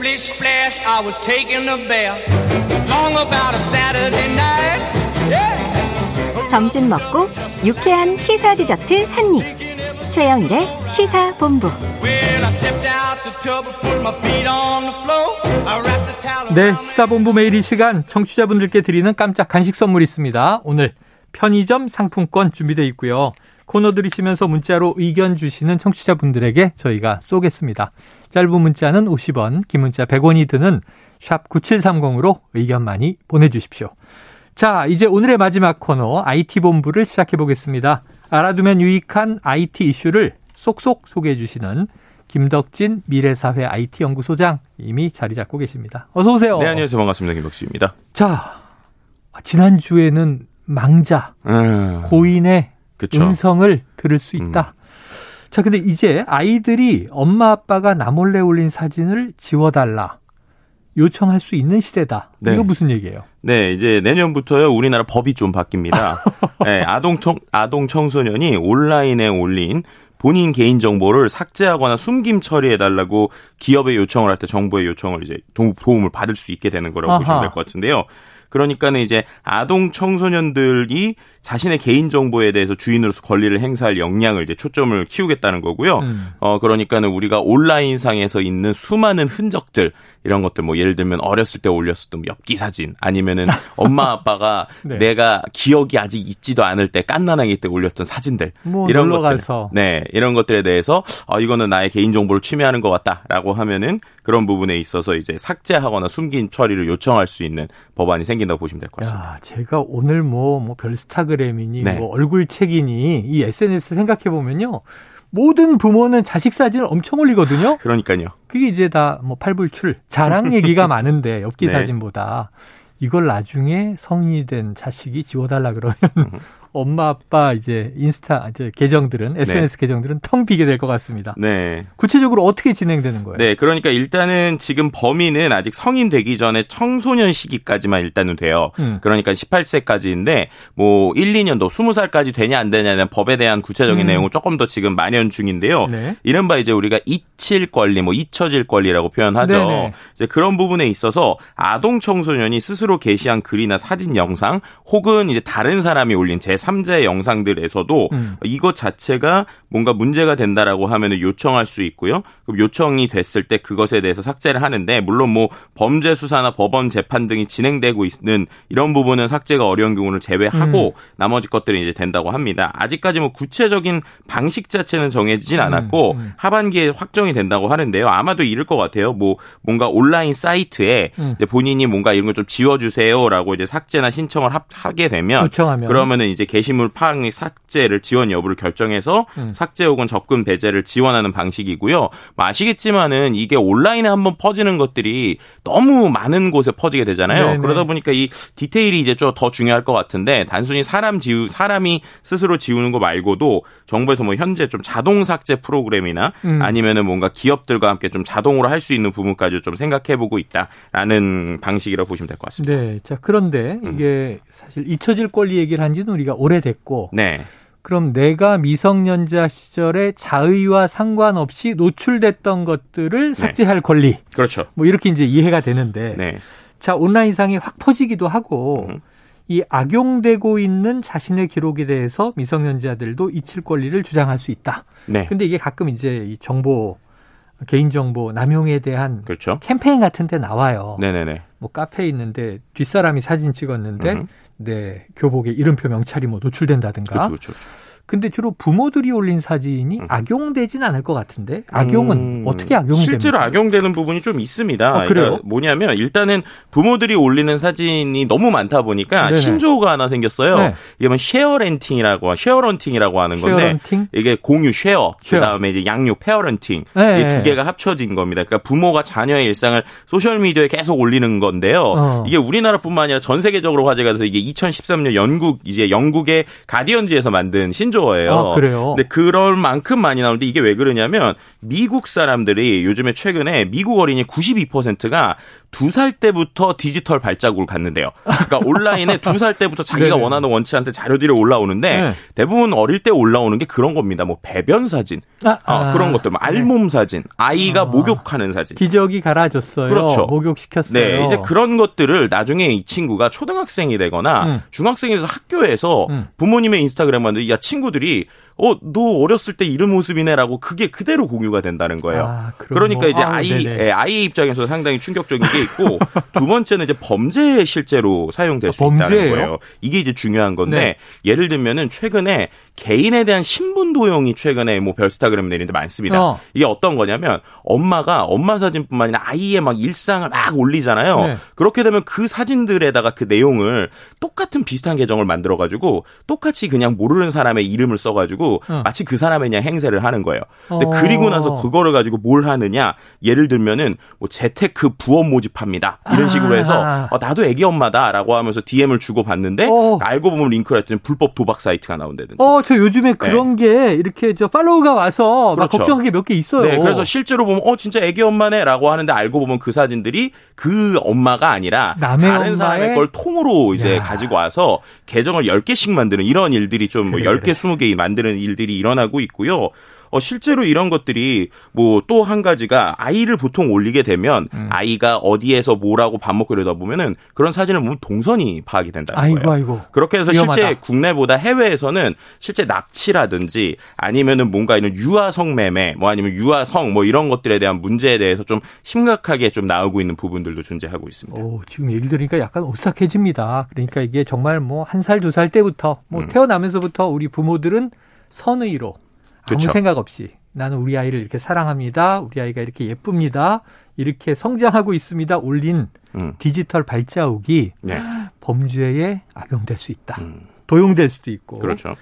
Splish splash, I was taking a bath. Long about a Saturday night. Yeah. 점심 먹고 유쾌한 시사 디저트 한 입. 최영일의 시사 본부. Well, I stepped out the tub and put my feet on the floor. I wrapped the towel 네, 시사본부 매일 이 시간 청취자분들께 드리는 깜짝 간식 선물 있습니다. 오늘 편의점 상품권 준비되어 있고요. 코너 들으시면서 문자로 의견 주시는 청취자분들에게 저희가 쏘겠습니다. 짧은 문자는 50원, 긴 문자 100원이 드는 샵 9730으로 의견 많이 보내주십시오. 자, 이제 오늘의 마지막 코너 IT본부를 시작해 보겠습니다. 알아두면 유익한 IT 이슈를 쏙쏙 소개해 주시는 김덕진 미래사회 IT연구소장 이미 자리 잡고 계십니다. 어서 오세요. 네, 안녕하세요. 반갑습니다. 김덕수입니다. 자, 지난주에는 망자, 음, 고인의 그쵸. 음성을 들을 수 있다. 자, 근데 이제 아이들이 엄마 아빠가 나 몰래 올린 사진을 지워달라. 요청할 수 있는 시대다. 네. 이거 무슨 얘기예요? 네, 이제 내년부터요, 우리나라 법이 좀 바뀝니다. 네, 아동, 통, 아동 청소년이 온라인에 올린 본인 개인 정보를 삭제하거나 숨김 처리해 달라고 기업에 요청을 할 때 정부의 요청을 이제 도, 도움을 받을 수 있게 되는 거라고 아하. 보시면 될 것 같은데요. 그러니까는 이제 아동 청소년들이 자신의 개인 정보에 대해서 주인으로서 권리를 행사할 역량을 이제 초점을 키우겠다는 거고요. 음. 어 그러니까는 우리가 온라인 상에서 있는 수많은 흔적들 이런 것들 뭐 예를 들면 어렸을 때 올렸었던 뭐 엽기 사진 아니면은 엄마 아빠가 네. 내가 기억이 아직 있지도 않을 때 깐난아기 때 올렸던 사진들 뭐 이런 것들 가서. 네 이런 것들에 대해서 어 이거는 나의 개인 정보를 침해하는 것 같다라고 하면은 그런 부분에 있어서 이제 삭제하거나 숨긴 처리를 요청할 수 있는 법안이 생긴다고 보시면 될 것 같습니다. 야, 제가 오늘 뭐, 뭐, 별스타그램이니, 네. 뭐, 얼굴책이니, 이 SNS 생각해 보면요. 모든 부모는 자식 사진을 엄청 올리거든요. 그러니까요. 그게 이제 다 뭐 팔불출 자랑 얘기가 많은데 엽기 네. 사진보다 이걸 나중에 성인이 된 자식이 지워달라 그러면 엄마 아빠 이제 인스타 이제 계정들은 SNS 계정들은 텅 비게 될 것 같습니다. 네. 구체적으로 어떻게 진행되는 거예요? 네, 그러니까 일단은 지금 범위는 아직 성인 되기 전에 청소년 시기까지만 일단은 돼요. 음. 그러니까 18세까지인데 뭐 1, 2년도 20살까지 되냐 안 되냐는 법에 대한 구체적인 음. 내용을 조금 더 지금 만연 중인데요. 네. 이른바 이제 우리가 잊힐 권리, 뭐 잊혀질 권리라고 표현하죠. 네네. 이제 그런 부분에 있어서 아동 청소년이 스스로 게시한 글이나 사진, 영상 혹은 이제 다른 사람이 올린 제 3자의 영상들에서도 음. 이것 자체가 뭔가 문제가 된다라고 하면 요청할 수 있고요. 그럼 요청이 됐을 때 그것에 대해서 삭제를 하는데 물론 뭐 범죄 수사나 법원 재판 등이 진행되고 있는 이런 부분은 삭제가 어려운 경우를 제외하고 나머지 것들이 이제 된다고 합니다. 아직까지 뭐 구체적인 방식 자체는 정해지진 않았고 음. 하반기에 확정이 된다고 하는데요. 아마도 이럴 것 같아요. 뭐 뭔가 온라인 사이트에 음. 본인이 뭔가 이런 걸 좀 지워주세요라고 이제 삭제나 신청을 합- 하게 되면 요청하면. 그러면은 이제 게시물 파악의 삭제를 지원 여부를 결정해서 음. 삭제 혹은 접근 배제를 지원하는 방식이고요. 뭐 아시겠지만은 이게 온라인에 한번 퍼지는 것들이 너무 많은 곳에 퍼지게 되잖아요. 네네. 그러다 보니까 이 디테일이 이제 좀 더 중요할 것 같은데 단순히 사람 지우 사람이 스스로 지우는 거 말고도 정부에서 뭐 현재 좀 자동 삭제 프로그램이나 음. 아니면은 뭔가 기업들과 함께 좀 자동으로 할 수 있는 부분까지 좀 생각해 보고 있다라는 방식이라고 보시면 될 것 같습니다. 네. 자, 그런데 음. 이게 사실 잊혀질 권리 얘기를 한 지는 우리가 오래됐고 네. 그럼 내가 미성년자 시절에 자의와 상관없이 노출됐던 것들을 삭제할 권리. 그렇죠. 뭐 이렇게 이제 이해가 되는데 네. 자 온라인상에 확 퍼지기도 하고 음. 이 악용되고 있는 자신의 기록에 대해서 미성년자들도 잊힐 권리를 주장할 수 있다. 네. 근데 이게 가끔 이제 이 정보 개인정보 남용에 대한 그렇죠. 캠페인 같은 데 나와요. 네네네. 뭐 카페에 있는데 뒷사람이 사진 찍었는데 음. 네 교복에 이름표 명찰이 뭐 노출된다든가. 그렇죠. 그렇죠. 근데 주로 부모들이 올린 사진이 음. 악용되진 않을 것 같은데 악용은 음, 어떻게 악용이 실제로 됩니까? 악용되는 부분이 좀 있습니다. 아, 그래요? 그러니까 뭐냐면 일단은 부모들이 올리는 사진이 너무 많다 보니까 네네. 신조어가 하나 생겼어요. 네. 이게 뭐 sharenting이라고 sharenting이라고 하는 건데 sharenting? 이게 공유 쉐어, 쉐어. 그다음에 이제 양육 parenting 네, 이두 네. 개가 합쳐진 겁니다. 그러니까 부모가 자녀의 일상을 소셜 미디어에 계속 올리는 건데요. 어. 이게 우리나라뿐만 아니라 전 세계적으로 화제가 돼서 이게 2013년 영국 이제 영국의 가디언지에서 만든 신조 어예요. 아, 그래요? 근데 그럴 만큼 많이 나오는데 이게 왜 그러냐면 미국 사람들이 요즘에 최근에 미국 어린이 92%가 두 살 때부터 디지털 발자국을 갖는데요. 그러니까 온라인에 두 살 때부터 자기가. 원하는 원치한테 자료들이 올라오는데 네. 대부분 어릴 때 올라오는 게 그런 겁니다. 뭐 배변 사진, 아, 어, 아. 그런 것들, 뭐 알몸 사진, 아이가 아. 목욕하는 사진. 기저귀 갈아줬어요. 그렇죠. 목욕시켰어요. 네, 이제 그런 것들을 나중에 이 친구가 초등학생이 되거나 음. 중학생이 돼서 학교에서 음. 부모님의 인스타그램 만들 야 친구들이 어 너 어렸을 때 이런 모습이네라고 그게 그대로 공유가 된다는 거예요. 아, 그러니까 뭐, 이제 아우, 아이. 예, 아이의 입장에서 상당히 충격적인 게 있고 두 번째는 이제 범죄에 실제로 사용될 수 아, 있다는 범죄예요? 거예요. 이게 이제 중요한 건데 네. 예를 들면은 최근에 개인에 대한 신분 도용이 최근에 뭐 별스타그램 내리는데 많습니다. 어. 이게 어떤 거냐면 엄마가 엄마 사진뿐만 아니라 아이의 막 일상을 막 올리잖아요. 네. 그렇게 되면 그 사진들에다가 그 내용을 똑같은 비슷한 계정을 만들어 가지고 똑같이 그냥 모르는 사람의 이름을 써 가지고 어. 마치 그 사람의 그냥 행세를 하는 거예요. 근데 어. 그리고 나서 그거를 가지고 뭘 하느냐? 예를 들면은 뭐 재테크 부업 모집합니다. 이런 식으로 해서 아. 어, 나도 애기 엄마다라고 하면서 DM을 주고 봤는데 어. 알고 보면 링크를 했더니 불법 도박 사이트가 나온다든지. 어, 저 요즘에 그런 게 이렇게 저 팔로우가 와서 막 네. 그렇죠. 걱정한 게몇 개 있어요. 네, 그래서 실제로 보면 어 진짜 애기 엄마네라고 하는데 알고 보면 그 사진들이 그 엄마가 아니라 다른 엄마의- 사람의 걸 통으로 이제 야. 가지고 와서 계정을 10개씩 만드는 이런 일들이 좀뭐 그래, 10개, 20개 만드는 일들이 일어나고 있고요. 어, 실제로 이런 것들이 뭐 또 한 가지가 아이를 보통 올리게 되면 음. 아이가 어디에서 뭐라고 밥 먹고 이러다 보면은 그런 사진을 보면 동선이 파악이 된다는 아이고 거예요. 아이고. 그렇게 해서 위험하다. 실제 국내보다 해외에서는 실제 납치라든지 아니면은 뭔가 이런 유아 성 매매 뭐 아니면 유아 성 뭐 이런 것들에 대한 문제에 대해서 좀 심각하게 좀 나오고 있는 부분들도 존재하고 있습니다. 오, 지금 얘기 들으니까 약간 오싹해집니다. 그러니까 이게 정말 뭐 한 살, 두 살 때부터 뭐 음. 태어나면서부터 우리 부모들은 선의로 아무 그쵸. 생각 없이 나는 우리 아이를 이렇게 사랑합니다. 우리 아이가 이렇게 예쁩니다. 이렇게 성장하고 있습니다. 올린 음. 디지털 발자국이 네. 범죄에 악용될 수 있다. 음. 도용될 수도 있고. 그렇죠.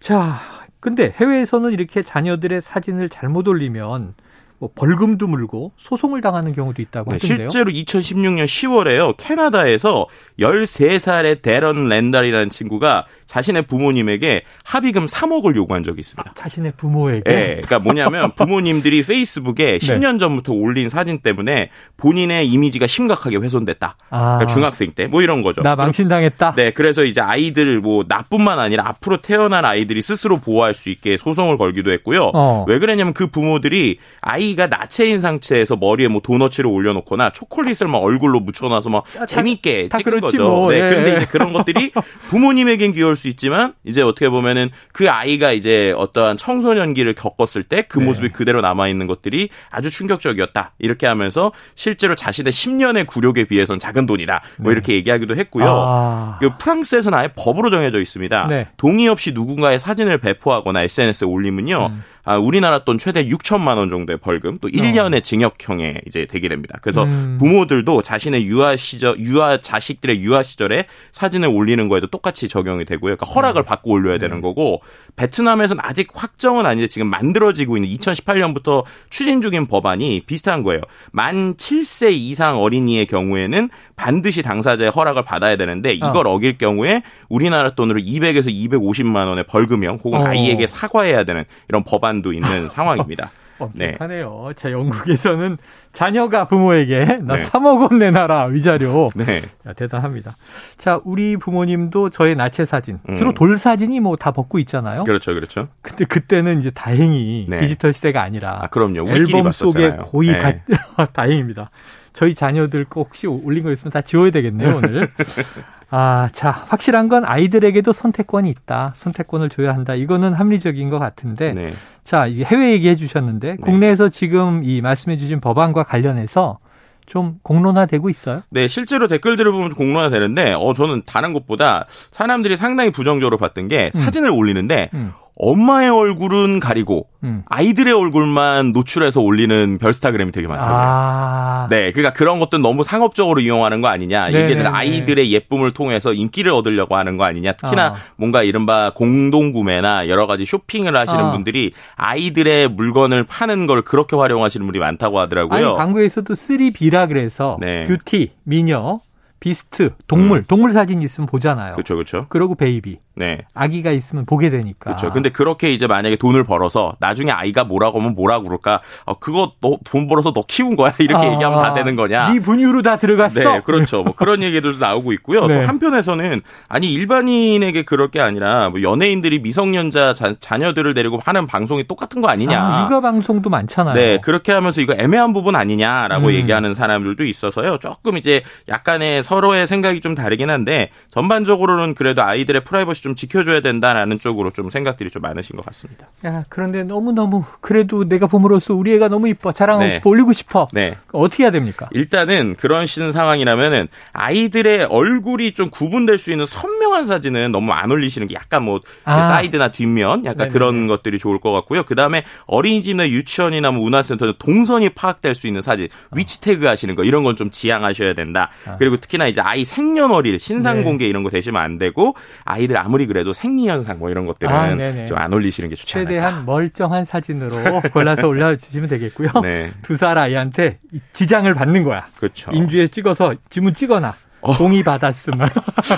자, 근데 해외에서는 이렇게 자녀들의 사진을 잘못 올리면 뭐 벌금도 물고 소송을 당하는 경우도 있다고 네, 하던데요. 실제로 2016년 10월에요. 캐나다에서 13살의 데런 랜달이라는 친구가 자신의 부모님에게 합의금 3억을 요구한 적이 있습니다. 자신의 부모에게 예, 그러니까 뭐냐면 부모님들이 네. 페이스북에 10년 전부터 올린 사진 때문에 본인의 이미지가 심각하게 훼손됐다. 아, 그러니까 중학생 때 뭐 이런 거죠. 나 망신당했다. 네, 그래서 이제 아이들 뭐 나뿐만 아니라 앞으로 태어난 아이들이 스스로 보호할 수 있게 소송을 걸기도 했고요. 어. 왜 그랬냐면 그 부모들이 아이 가 나체인 상태에서 머리에 뭐 도너츠를 올려놓거나 초콜릿을 막 얼굴로 묻혀놔서 막 아, 다- 재밌게 다 찍은 거죠. 뭐, 네, 예. 그런데 이제 그런 것들이 부모님에겐 귀여울 수 있지만 이제 어떻게 보면은 그 아이가 이제 어떠한 청소년기를 겪었을 때그 네. 모습이 그대로 남아 있는 것들이 아주 충격적이었다. 이렇게 하면서 실제로 자신의 10년의 굴욕에 비해선 작은 돈이다. 뭐 이렇게 얘기하기도 했고요. 네. 아, 그 프랑스에서는 아예 법으로 정해져 있습니다. 네. 동의 없이 누군가의 사진을 배포하거나 SNS에 올리면요. 음. 아, 우리나라 돈 최대 6천만 원 정도의 벌금, 또 1년의 징역형에 이제 되게 됩니다. 그래서 어. 음. 부모들도 자신의 유아 시절, 유아 자식들의 유아 시절에 사진을 올리는 거에도 똑같이 적용이 되고요. 그러니까 허락을 네. 받고 올려야 되는 거고 베트남에서는 아직 확정은 아닌데 지금 만들어지고 있는 2018년부터 추진 중인 법안이 비슷한 거예요. 만 7세 이상 어린이의 경우에는 반드시 당사자의 허락을 받아야 되는데 이걸 어. 길 경우에 우리나라 돈으로 200에서 250만 원의 벌금형 혹은 어. 아이에게 사과해야 되는 이런 법안 도 있는 상황입니다. 네. 엄격하네요. 자, 영국에서는 자녀가 부모에게 나 네. 3억 원 내놔라 위자료. 네. 야, 대단합니다. 자, 우리 부모님도 저의 나체 사진, 음. 주로 돌 사진이 뭐 다 벗고 있잖아요. 그렇죠. 그렇죠. 근데 그때는 이제 다행히 네. 디지털 시대가 아니라 아, 그럼요. 앨범 속에. 고이 네. 가 다행입니다. 저희 자녀들 꼭 혹시 올린 거 있으면 다 지워야 되겠네요, 오늘. 아, 자, 확실한 건 아이들에게도 선택권이 있다. 선택권을 줘야 한다. 이거는 합리적인 것 같은데. 네. 자, 이게 해외 얘기해 주셨는데 국내에서 지금 이 말씀해 주신 법안과 관련해서 좀 공론화되고 있어요? 네, 실제로 댓글들을 보면 공론화 되는데, 어, 저는 다른 것보다 사람들이 상당히 부정적으로 봤던 게 음. 사진을 올리는데, 음. 엄마의 얼굴은 가리고, 음. 아이들의 얼굴만 노출해서 올리는 별스타그램이 되게 많더라고요. 아. 네, 그러니까 그런 것도 너무 상업적으로 이용하는 거 아니냐. 이게 네네네. 아이들의 예쁨을 통해서 인기를 얻으려고 하는 거 아니냐. 특히나 어. 뭔가 이른바 공동구매나 여러 가지 쇼핑을 하시는 어. 분들이 아이들의 물건을 파는 걸 그렇게 활용하시는 분이 많다고 하더라고요. 아니, 광고에서도 3B라 그래서 네. 뷰티, 미녀, beast, 동물, 동물 사진 있으면 보잖아요. 그렇죠, 그렇죠. 그러고 baby. 네. 아기가 있으면 보게 되니까. 그렇죠. 근데 그렇게 이제 만약에 돈을 벌어서 나중에 아이가 뭐라고 하면 뭐라고 그럴까? 어, 그거 너 돈 벌어서 너 키운 거야? 이렇게 아, 얘기하면 다 되는 거냐? 네 분유로 다 들어갔어. 네, 그렇죠. 뭐 그런 얘기들도 나오고 있고요. 네. 또 한편에서는 아니 일반인에게 그럴 게 아니라 뭐 연예인들이 미성년자 자, 녀들을 데리고 하는 방송이 똑같은 거 아니냐? 아, 육아 방송도 많잖아요. 네, 그렇게 하면서 이거 애매한 부분 아니냐라고 음. 얘기하는 사람들도 있어서요. 조금 이제 약간의 서로의 생각이 좀 다르긴 한데 전반적으로는 그래도 아이들의 프라이버시 좀 지켜줘야 된다라는 쪽으로 좀 생각들이 좀 많으신 것 같습니다. 야, 그런데 너무너무 그래도 내가 봄으로써 우리 애가 너무 이뻐. 자랑하고 네. 싶어. 올리고 싶어. 네. 어떻게 해야 됩니까? 일단은 그런 시 상황이라면은 아이들의 얼굴이 좀 구분될 수 있는 선명한 사진은 너무 안 올리시는 게 약간 뭐 아. 사이드나 뒷면 약간 네네네. 그런 것들이 좋을 것 같고요. 그 다음에 어린이집이나 유치원이나 뭐 문화센터는 동선이 파악될 수 있는 사진, 위치 태그 하시는 거 이런 건 좀 지양하셔야 된다. 아. 그리고 특히나 이제 아이 생년월일, 신상 네. 공개 이런 거 되시면 안 되고 아이들 아무 리 그래도 생리현상 뭐 이런 아, 것들은 네네. 좀안 올리시는 게 좋지 않을까. 최대한 멀쩡한 사진으로 골라서 올려주시면 되겠고요. 네. 두살 아이한테 이 지장을 받는 거야. 그렇죠. 인주에 찍어서 지문 찍어놔. 동의 받았으면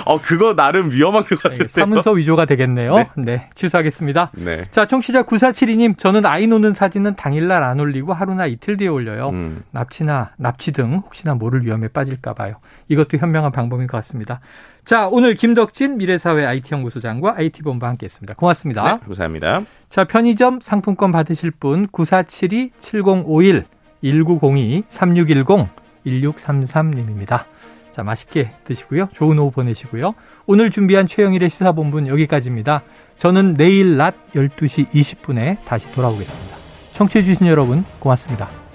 어 그거 나름 위험한 것 같은데요. 사문서 위조가 되겠네요. 네. 네. 취소하겠습니다. 네. 자, 청취자 9472님, 저는 아이 노는 사진은 당일날 안 올리고 하루나 이틀 뒤에 올려요. 음. 납치나 납치 등 혹시나 모를 위험에 빠질까 봐요. 이것도 현명한 방법인 것 같습니다. 자, 오늘 김덕진 미래사회 IT연구소장과 IT본부 함께했습니다. 고맙습니다. 네, 감사합니다. 자, 편의점 상품권 받으실 분 9472-7051 1902 3610 1633님입니다. 자, 맛있게 드시고요. 좋은 오후 보내시고요. 오늘 준비한 최영일의 시사본부는 여기까지입니다. 저는 내일 낮 12시 20분에 다시 돌아오겠습니다. 청취해주신 여러분 고맙습니다.